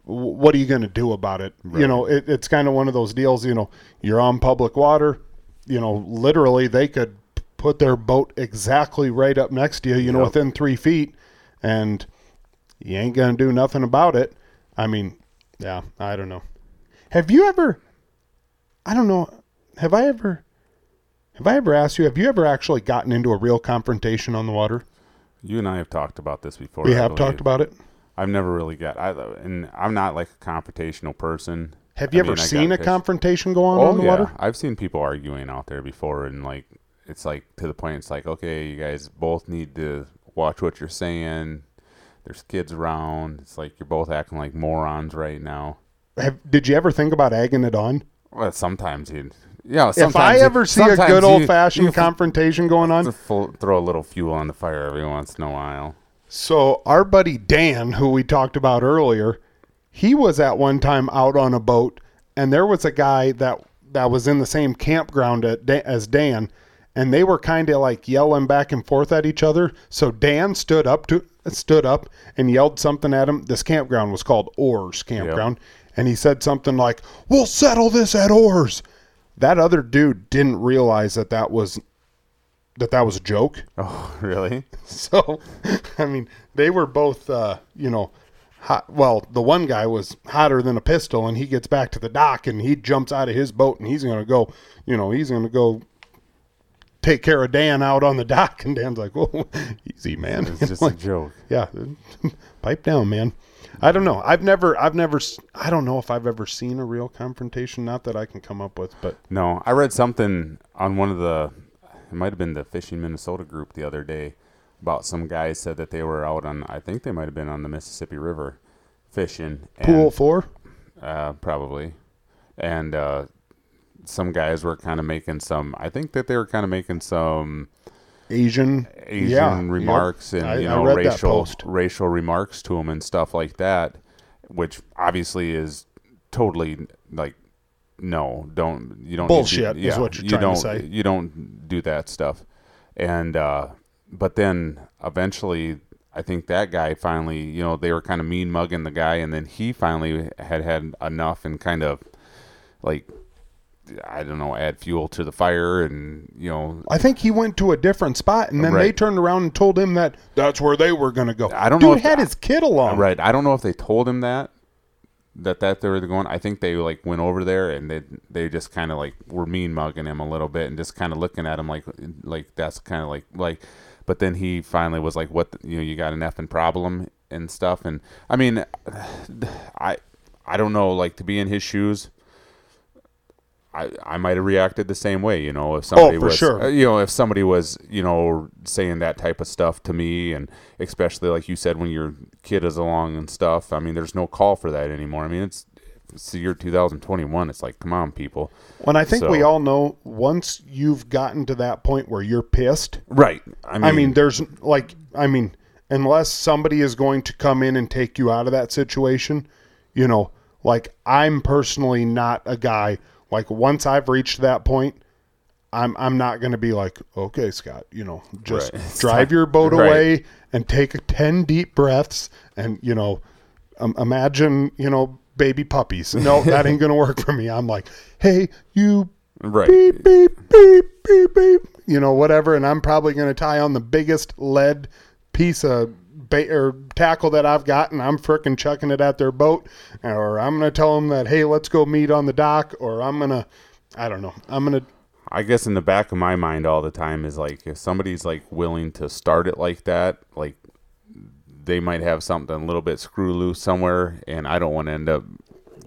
w- what are you going to do about it? You know, it, it's kind of one of those deals, you know, you're on public water, you know, literally they could put their boat exactly right up next to you, you know, within three feet, and you ain't going to do nothing about it. I mean, yeah, I don't know. Have you ever, I don't know, have I ever, have I ever asked you, have you ever actually gotten into a real confrontation on the water? You and I have talked about this before. We I have believe. talked about it. I've never really got. I and I'm not like a confrontational person. Have you I ever mean, seen a pissed. confrontation go on Oh on the yeah, water? I've seen people arguing out there before, and like it's like to the point. It's like okay, you guys both need to watch what you're saying. There's kids around. It's like you're both acting like morons right now. Have, did you ever think about egging it on? Well, sometimes you, yeah. If I ever see a good old fashioned confrontation going on, full- throw a little fuel on the fire every once in a while. so our buddy Dan, who we talked about earlier, he was at one time out on a boat, and there was a guy that that was in the same campground at, as Dan, and they were kind of like yelling back and forth at each other. So Dan stood up to stood up and yelled something at him. This campground was called Oars Campground, and he said something like, "We'll settle this at Oars." That other dude didn't realize that that was that that was a joke. Oh, really? So, I mean, they were both, uh, you know, hot. Well, the one guy was hotter than a pistol, and he gets back to the dock and he jumps out of his boat and he's going to go, you know, he's going to go take care of Dan out on the dock. And Dan's like, "Whoa, easy, man." It's You know, just a like, joke. yeah, pipe down, man. I don't know. I've never, I've never, I don't know if I've ever seen a real confrontation. Not that I can come up with, but No, I read something on one of the, it might have been the Fishing Minnesota group the other day about some guys said that they were out on, I think they might have been on the Mississippi River fishing. And, pool four. Uh, probably. And uh, some guys were kind of making some, I think that they were kind of making some Asian, Asian yeah, yep. remarks and I- you know racial racial remarks to him and stuff like that, which obviously is totally like no, don't you don't need to- Bullshit is what you're you trying to don't say. you don't do that stuff, and uh, but then eventually. I think that guy finally, you know, they were kind of mean mugging the guy, and then he finally had had enough and kind of like, I don't know, add fuel to the fire, and you know, I think he went to a different spot, and then they turned around and told him that that's where they were going to go. I don't Dude know if- had his kid along. Right. I don't know if they told him that that that they were going. I think they like went over there and they they just kind of like were mean mugging him a little bit and just kind of looking at him like like that's kind of like like. But then he finally was like, "What? the- you know, you got an effing problem and stuff." And I mean, I I don't know. Like to be in his shoes. I, I might have reacted the same way, you know, if somebody Oh, was, sure. uh, you know, if somebody was, you know, saying that type of stuff to me, and especially like you said, when your kid is along and stuff. I mean, there's no call for that anymore. I mean, it's it's the year 2021. It's like, come on, people. When I think we all know once you've gotten to that point where you're pissed, Right. I mean, I mean, there's like, I mean, unless somebody is going to come in and take you out of that situation, you know, like I'm personally not a guy. Like once I've reached that point, I'm I'm not going to be like, okay, Scott, you know, just Right. drive your boat Right. away and take ten deep breaths, and you know, um, imagine, you know, baby puppies. No, that ain't going to work for me. I'm like, hey, you right. beep beep beep beep beep you know whatever and i'm probably going to tie on the biggest lead piece of bait or tackle that I've got, and I'm frickin' chucking it at their boat, or I'm gonna tell them that hey, let's go meet on the dock, or I'm gonna, I don't know, I'm gonna. I guess in the back of my mind all the time is like if somebody's like willing to start it like that, like they might have something a little bit screw loose somewhere, and I don't want to end up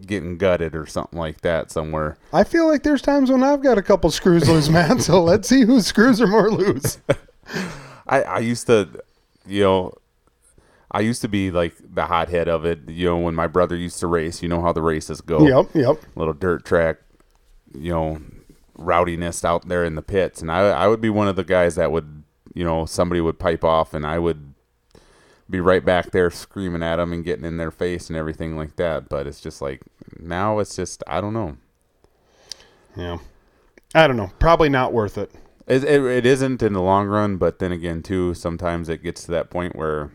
getting gutted or something like that somewhere. I feel like there's times when I've got a couple screws loose, man. So let's see whose screws are more loose. I I used to, you know. I used to be like the hothead of it, you know, when my brother used to race. You know how the races go. Yep, yep. little dirt track, you know, rowdiness out there in the pits. And I, I would be one of the guys that would, you know, somebody would pipe off and I would be right back there screaming at them and getting in their face and everything like that. But it's just like now it's just, I don't know. Yeah. I don't know. Probably not worth it. It, it, it isn't in the long run, but then again, too, sometimes it gets to that point where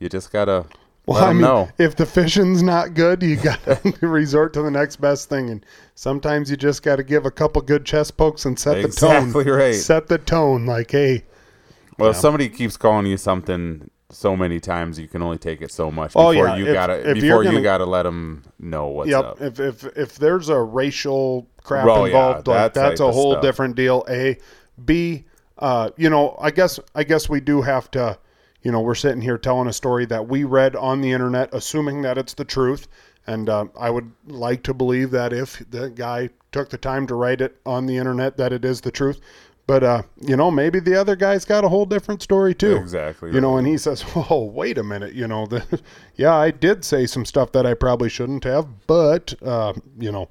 you just gotta Well, I mean, know. if the fishing's not good, you got to resort to the next best thing. And sometimes you just got to give a couple good chest pokes and set the tone. Exactly right. Set the tone. Like, hey, Well, if somebody keeps calling you something so many times, you can only take it so much Oh, before yeah, you if- gotta if before gonna- you gotta let them know what's up. yep. up. If if if there's a racial crap Oh, yeah, involved, like that that's type a whole stuff. different deal. A, B. Uh, you know, I guess I guess we do have to. You know, we're sitting here telling a story that we read on the internet, assuming that it's the truth. And uh, I would like to believe that if the guy took the time to write it on the internet, that it is the truth. But uh, you know, maybe the other guy's got a whole different story too. Exactly You know, and he says, "Oh, wait a minute. You know, the, yeah, I did say some stuff that I probably shouldn't have, but uh, you know,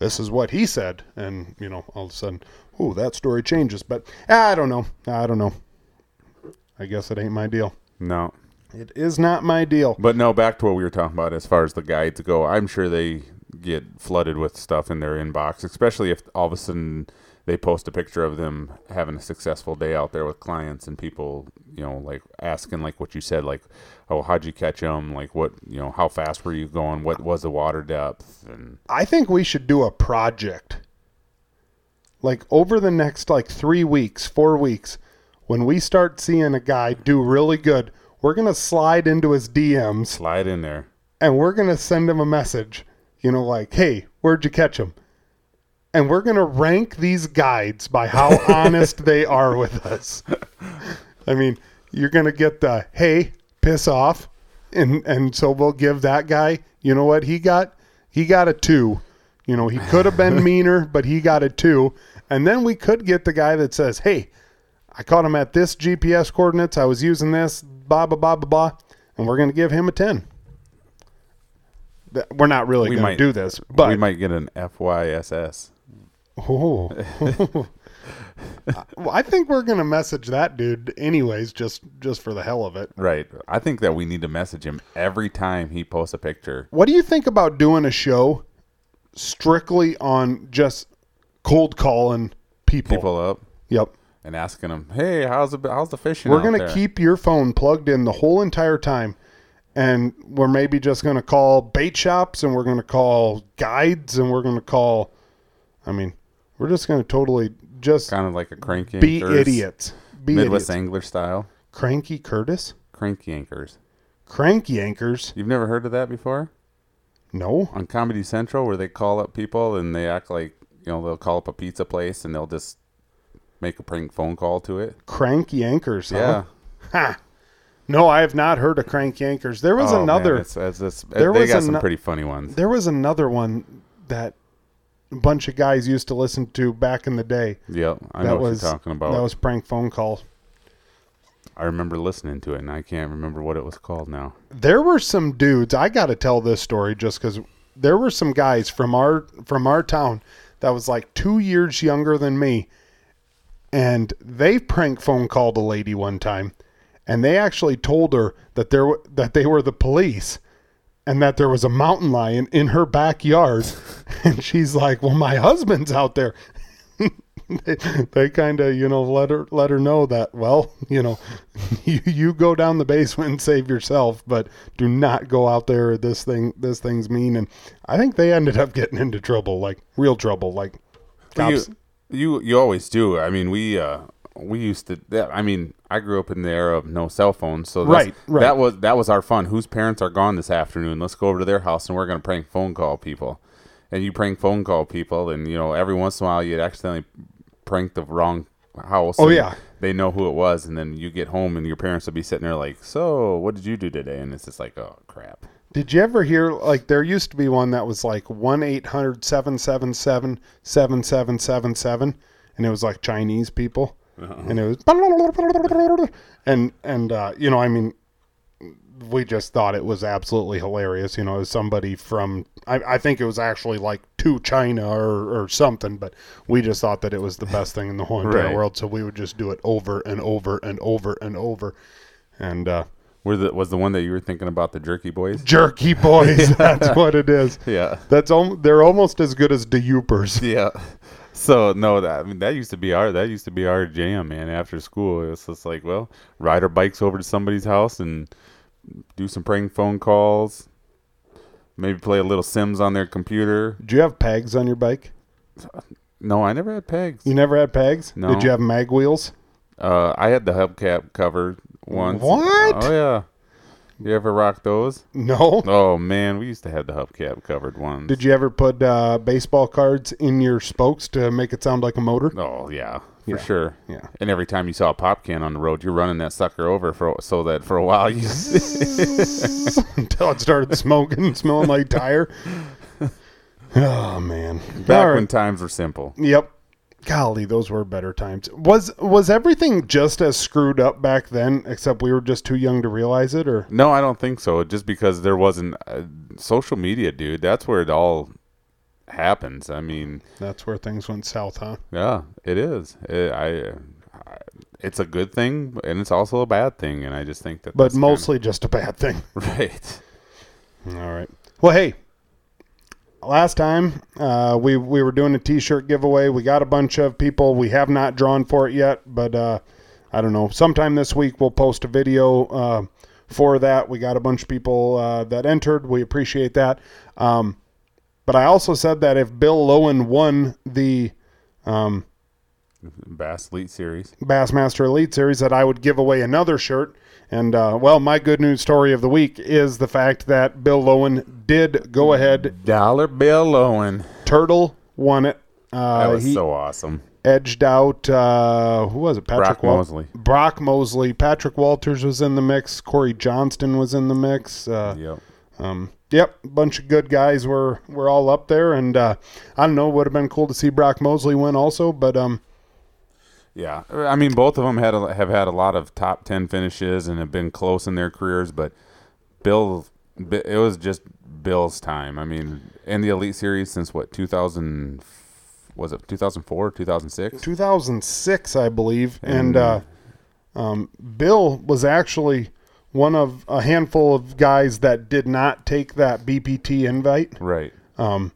this is what he said." And you know, all of a sudden, oh, that story changes. But I don't know. I don't know. I guess it ain't my deal. No. It is not my deal. But no, back to what we were talking about as far as the guides go. I'm sure they get flooded with stuff in their inbox, especially if all of a sudden they post a picture of them having a successful day out there with clients and people, you know, like asking like what you said, like, oh, how'd you catch them? Like, what, you know, how fast were you going? What was the water depth? And I think we should do a project. Like over the next like 3 weeks, 4 weeks, when we start seeing a guy do really good, we're going to slide into his DMs slide in there. and we're going to send him a message, you know, like, hey, where'd you catch him? And we're going to rank these guides by how honest they are with us. I mean, you're going to get the, hey, piss off. And, and so we'll give that guy, you know what he got? He got a two. You know, he could have been meaner, but he got a two. And then we could get the guy that says, hey, I caught him at this GPS coordinates. I was using this, blah, blah, blah, blah, blah. And we're going to give him a 10. Th- We're not really We going to might do this, but we might get an FYSS. Oh. well, I think we're going to message that dude anyways, just just for the hell of it. Right. I think that we need to message him every time he posts a picture. What do you think about doing a show strictly on just cold calling people? People up Yep. And asking them, "Hey, how's the how's the fishing?" We're going there?" to keep your phone plugged in the whole entire time. And we're maybe just going to call bait shops and we're going to call guides and we're going to call, I mean, we're just going to totally just kind of like a cranky be idiots. Be Midwest idiots. angler style. Cranky Curtis? Cranky anchors. Cranky Anchors? You've never heard of that before? No. On Comedy Central, where they call up people and they act like you know they'll call up a pizza place and they'll just make a prank phone call to it. Cranky Anchors, huh? Yeah. Ha. No, I have not heard of Cranky Anchors. There was Oh, man, another it's, it's, it's, there they was got some pretty funny ones. there was another one that a bunch of guys used to listen to back in the day. Yep, I that know what was you're talking about. That was prank phone call. I remember listening to it, and I can't remember what it was called now. There were some dudes. I got to tell this story just because there were some guys from our from our town that was like two years younger than me, and they prank phone called a lady one time, and they actually told her that there that they were the police, and that there was a mountain lion in her backyard, and she's like, "Well, my husband's out there." they, they kind of you know let her let her know that well you know you, you go down the basement and save yourself but do not go out there. This thing this thing's mean. And i think they ended up getting into trouble like real trouble like cops You, you you always do. I mean, we uh, we used to. That, I mean, I grew up in the era of no cell phones, so Right, right. That was that was our fun. Whose parents are gone this afternoon? Let's go over to their house and we're gonna prank phone call people. And you prank phone call people, and you know every once in a while you'd accidentally prank the wrong house. Oh, yeah. they know who it was, and then you get home and your parents will be sitting there like, "So, what did you do today?" And it's just like, "Oh crap." Did you ever hear like there used to be one that was like 1 800 777 7777 and it was like Chinese people and it was and and uh, you know I mean we just thought it was absolutely hilarious you know as somebody from I, I think it was actually like to China or, or something but we just thought that it was the best thing in the whole entire Right. world so we would just do it over and over and over and over and uh, Were the was the one that you were thinking about the Jerky Boys? jerky boys that's what it is Yeah. That's al- they're almost as good as the Yoopers. Yeah. So no, that I mean that used to be our that used to be our jam, man. After school, it was just like, well, ride our bikes over to somebody's house and do some prank phone calls. Maybe play a little Sims on their computer. Do you have pegs on your bike? No, I never had pegs. You never had pegs? No. Did you have mag wheels? Uh, I had the hubcap covered once. What? Oh yeah. You ever rock those? No. Oh man, we used to have the hubcap covered ones. Did you ever put uh, baseball cards in your spokes to make it sound like a motor? Oh yeah, for Yeah. sure. Yeah. And every time you saw a pop can on the road, you're running that sucker over for so that for a while you Until it started smoking and smelling like tire. Oh man. back All right. when times were simple. Yep. Golly, those were better times. Was was everything just as screwed up back then, except we were just too young to realize it, or No, I don't think so. Just because there wasn't uh, social media, dude. That's where it all happens. I mean, that's where things went south, huh? yeah, it is. It, I, I, it's a good thing, and it's also a bad thing. And I just think that. But mostly just a bad thing. right. All right. Well, hey, last time uh, we we were doing a T-shirt giveaway. We got a bunch of people. We have not drawn for it yet, but uh, I don't know. Sometime this week we'll post a video uh, for that. We got a bunch of people uh, that entered. We appreciate that. Um, but I also said that if Bill Lowen won the um, Bass Elite Series. Bassmaster Elite Series that I would give away another shirt. And uh, well, my good news story of the week is the fact that Bill Lowen did go ahead. Dollar Bill Lowen. Turtle won it. That Uh, was he so awesome. edged out. Uh, who was it? Patrick Brock Wal- Mosley. Brock Mosley. Patrick Walters was in the mix. Cory Johnston was in the mix. Uh, Yep. um, yep, a bunch of good guys were were all up there, and uh, I don't know. It would have been cool to see Brock Mosley win also, but um, Yeah, I mean, both of them had a, have had a lot of top ten finishes and have been close in their careers. But Bill, it was just Bill's time. I mean, in the Elite Series since what two thousand was it two thousand four, two thousand six? 2006, I believe, and And, uh, um, Bill was actually one of a handful of guys that did not take that BPT invite. Right. Um,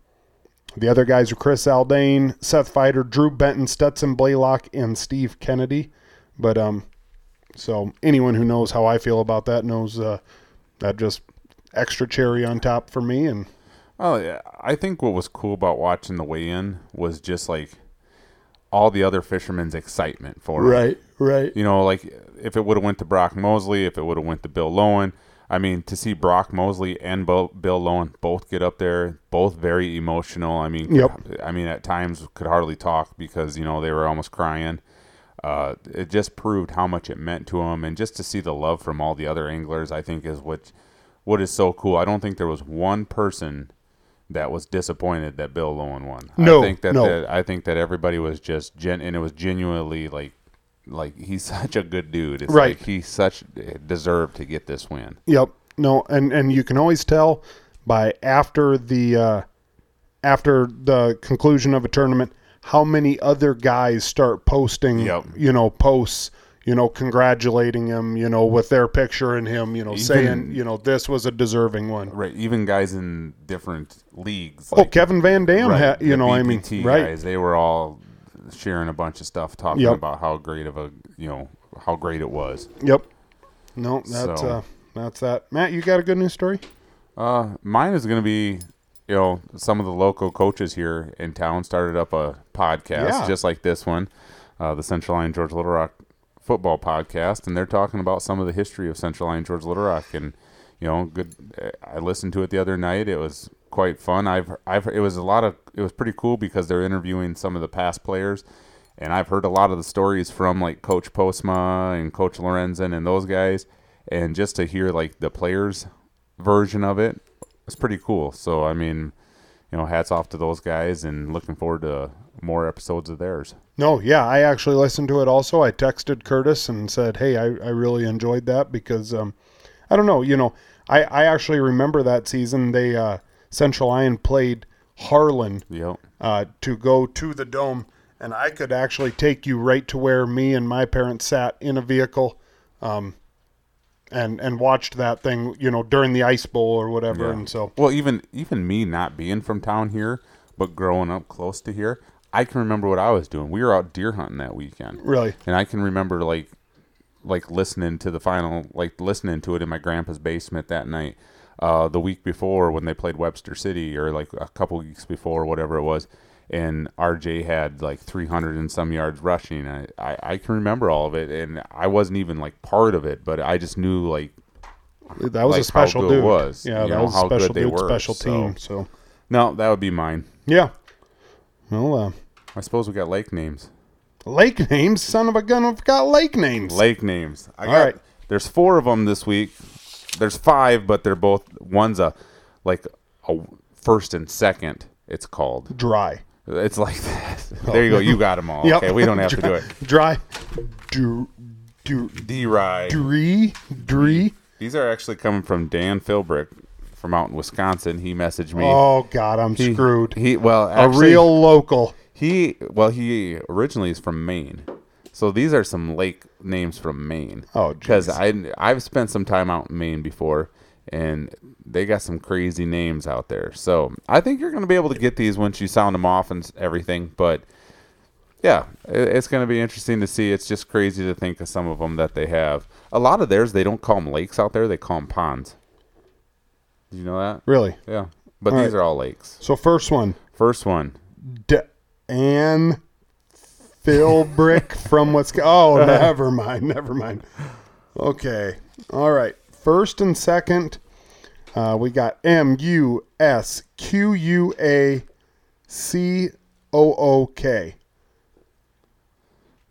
the other guys are Chris Zaldain, Seth Feider, Drew Benton, Stetson Blaylock, and Steve Kennedy. But um, so anyone who knows how I feel about that knows uh, that just extra cherry on top for me. And Oh yeah, I think what was cool about watching the weigh-in was just like all the other fishermen's excitement for it. Right, right. You know, like if it would have went to Brock Mosley, if it would have went to Bill Lowen. I mean, to see Brock Mosley and Bill, Bill Lowen both get up there, both very emotional. I mean, Yep. I mean, at times could hardly talk because you know they were almost crying. Uh, it just proved how much it meant to them, and just to see the love from all the other anglers, I think is what what is so cool. I don't think there was one person that was disappointed that Bill Lowen won. No, I think that, no. that I think that everybody was just gen, and it was genuinely like like he's such a good dude. It's Right. like he such deserved to get this win. Yep. No, and and you can always tell by after the uh, after the conclusion of a tournament how many other guys start posting, Yep. you know, posts, you know, congratulating him, you know, with their picture and him, you know, Even- saying, you know, this was a deserving one. Right, even guys in different leagues. oh, Kevin Van Dam, right, ha- you know, I mean, right? guys, they were all sharing a bunch of stuff, talking Yep. about how great of a you know how great it was. Yep. No, that's So- uh, that's that. Matt, you got a good news story? Uh, mine is going to be, you know, some of the local coaches here in town started up a podcast Yeah. just like this one. uh, the Central Lyon George Little Rock football podcast, and they're talking about some of the history of Central Lyon George Little Rock. And you know, good. I listened to it the other night. It was quite fun. I've I've it was a lot of it was pretty cool because they're interviewing some of the past players, and I've heard a lot of the stories from like Coach Postma and Coach Lorenzen and those guys, and just to hear like the players' version of it, it's pretty cool. So I mean, you know, hats off to those guys, and looking forward to more episodes of theirs. No, yeah, I actually listened to it also. I texted Curtis and said, "Hey, I, I really enjoyed that because um, I don't know, you know, I, I actually remember that season they uh, Central Lyon played Harlan Yep. uh, to go to the dome, and I could actually take you right to where me and my parents sat in a vehicle, um, and and watched that thing, you know, during the ice bowl or whatever. Yeah. And so, Well, even even me not being from town here, but growing up close to here, I can remember what I was doing. We were out deer hunting that weekend, really, and I can remember like like listening to the final, like listening to it in my grandpa's basement that night. Uh, the week before when they played Webster City, or like a couple weeks before, whatever it was, and RJ had like 300 and some yards rushing. I, I, I can remember all of it, and I wasn't even like part of it, but I just knew like that was Like a special how good it dude. was, yeah, that know, was a special they dude, were, special so- team. So, no, that would be mine. yeah. Well, uh, I suppose we got lake names. lake names, son of a gun, I've got lake names. Lake names. I All got, right. There's four of them this week. There's five, but they're both one's a like a first and second. It's called. Dry. It's like that. Oh. There you go. You got them all. Yep. Okay, we don't have to do it. Dry. Do, do, D ride. dree, dree. These are actually coming from Dan Philbrick from out in Wisconsin. He messaged me. Oh God, I'm He- screwed. He well, a real local. He well, he originally is from Maine, so these are some lake names from Maine. Oh, because. I I've spent some time out in Maine before, and they got some crazy names out there. So I think you're going to be able to get these once you sound them off and everything. But yeah, it, it's going to be interesting to see. It's just crazy to think of some of them that they have. A lot of theirs they don't call them lakes out there; they call them ponds. Did you know that? Really. Yeah, but All these right. are all lakes. So first one, First one. D- Ann Philbrick from what's Oh, never mind. Never mind. Okay. All right. First and second, uh, we got M U S Q U A C O O K.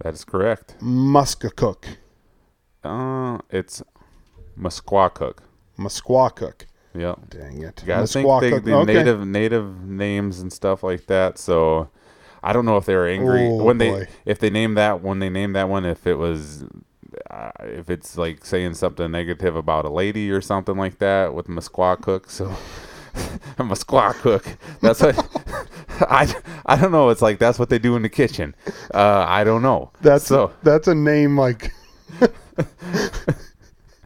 That is correct. Muskakook. Uh, it's Musquacook. Musquacook. Yep. Dang it. You gotta think they, the Okay. native native names and stuff like that. So I don't know if they were angry Oh, when boy. they if they named that when they named that one if it was uh, if it's like saying something negative about a lady or something like that with Musquacook. So I'm a squaw Musquacook. That's what I I don't know. It's like that's what they do in the kitchen. Uh, I don't know. That's so. that's a name like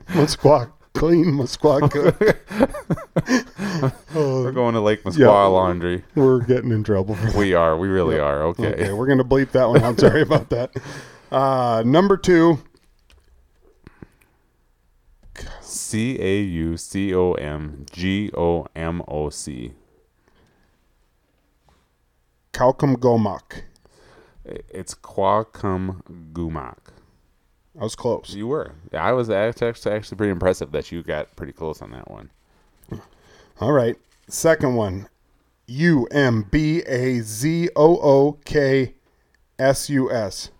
Musquac. Clean Musquacook. We're oh, going to Lake Yeah. Laundry. we're getting in trouble for that. We are. We really are. Okay. Okay, we're gonna bleep that one I'm Sorry about that. Uh, number two, C A U C O M G O M O C. Kalkum Gomak. It's Quacum Gumak. I was close. You were. Yeah, I was actually pretty impressive that you got pretty close on that one. All right. Second one, U M B A Z O O K S U S.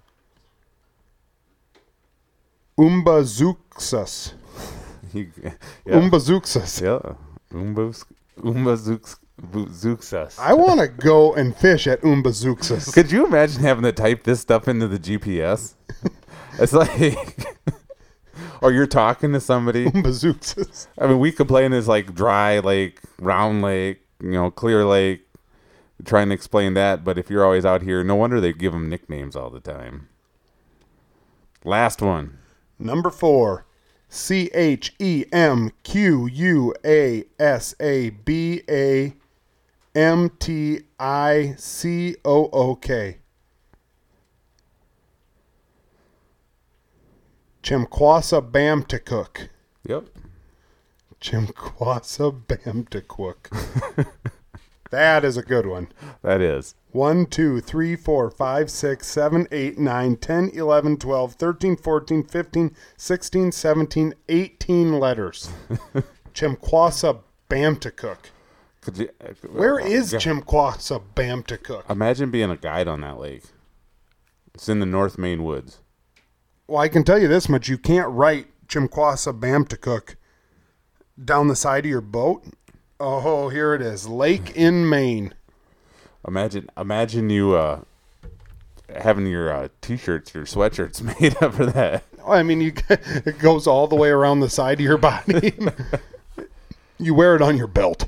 Umbazuxus. You, yeah. Yeah. Umbus Umbazux Zuxus. I want to go and fish at Umbazuxus. Could you imagine having to type this stuff into the GPS? it's like or you're talking to somebody. I mean, we complain is like dry lake, round lake, you know, clear lake. Trying to explain that, but if you're always out here, no wonder they give them nicknames all the time. Last one. Number four, C H E M Q U A S A B A M T I C O O K. Chimquasa Bamtacook. Yep. Chimquasa Bamtacook. That is a good one. That is. 1, 2, 3, 4, 5, 6, 7, 8, 9, 10, 11, 12, 13, 14, 15, 16, 17, 18 letters. Chimquasa Bamtacook. Could you, uh, Where uh, is Yeah. Chimquasa Bamtacook? Imagine being a guide on that lake. It's in the North Maine woods. Well, I can tell you this much: you can't write Chimquasa Bamtacook down the side of your boat. Oh, here it is, Lake in Maine. Imagine, imagine you uh, having your uh, t-shirts, your sweatshirts made up for that. I mean, you it goes all the way around the side of your body. you wear it on your belt,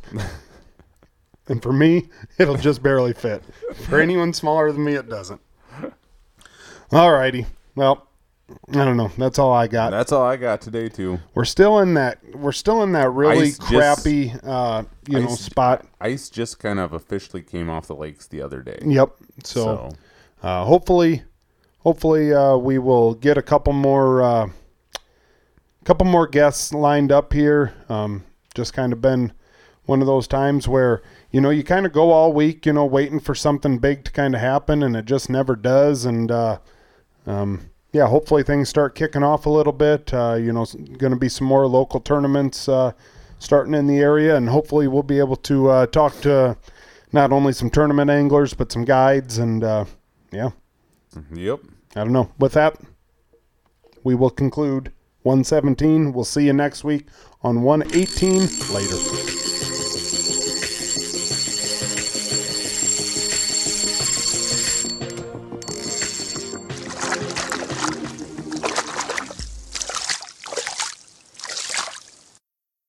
and for me, it'll just barely fit. For anyone smaller than me, it doesn't. All righty. Well, I don't know. That's all I got. That's all I got today too. We're still in that. We're still in that really Ice just- crappy, uh, you know, Ice- spot. Ice just kind of officially came off the lakes the other day. Yep. So, uh, hopefully, hopefully uh, we will get a couple more, uh, couple more guests lined up here. Um, just kind of been one of those times where you know you kind of go all week, you know, waiting for something big to kind of happen, and it just never does. And uh, um, yeah, hopefully things start kicking off a little bit. Uh, you know, going to be some more local tournaments uh, starting in the area, and hopefully we'll be able to uh, talk to not only some tournament anglers but some guides, and uh, yeah, Yep. I don't know. With that, we will conclude 117. We'll see you next week on 118 later.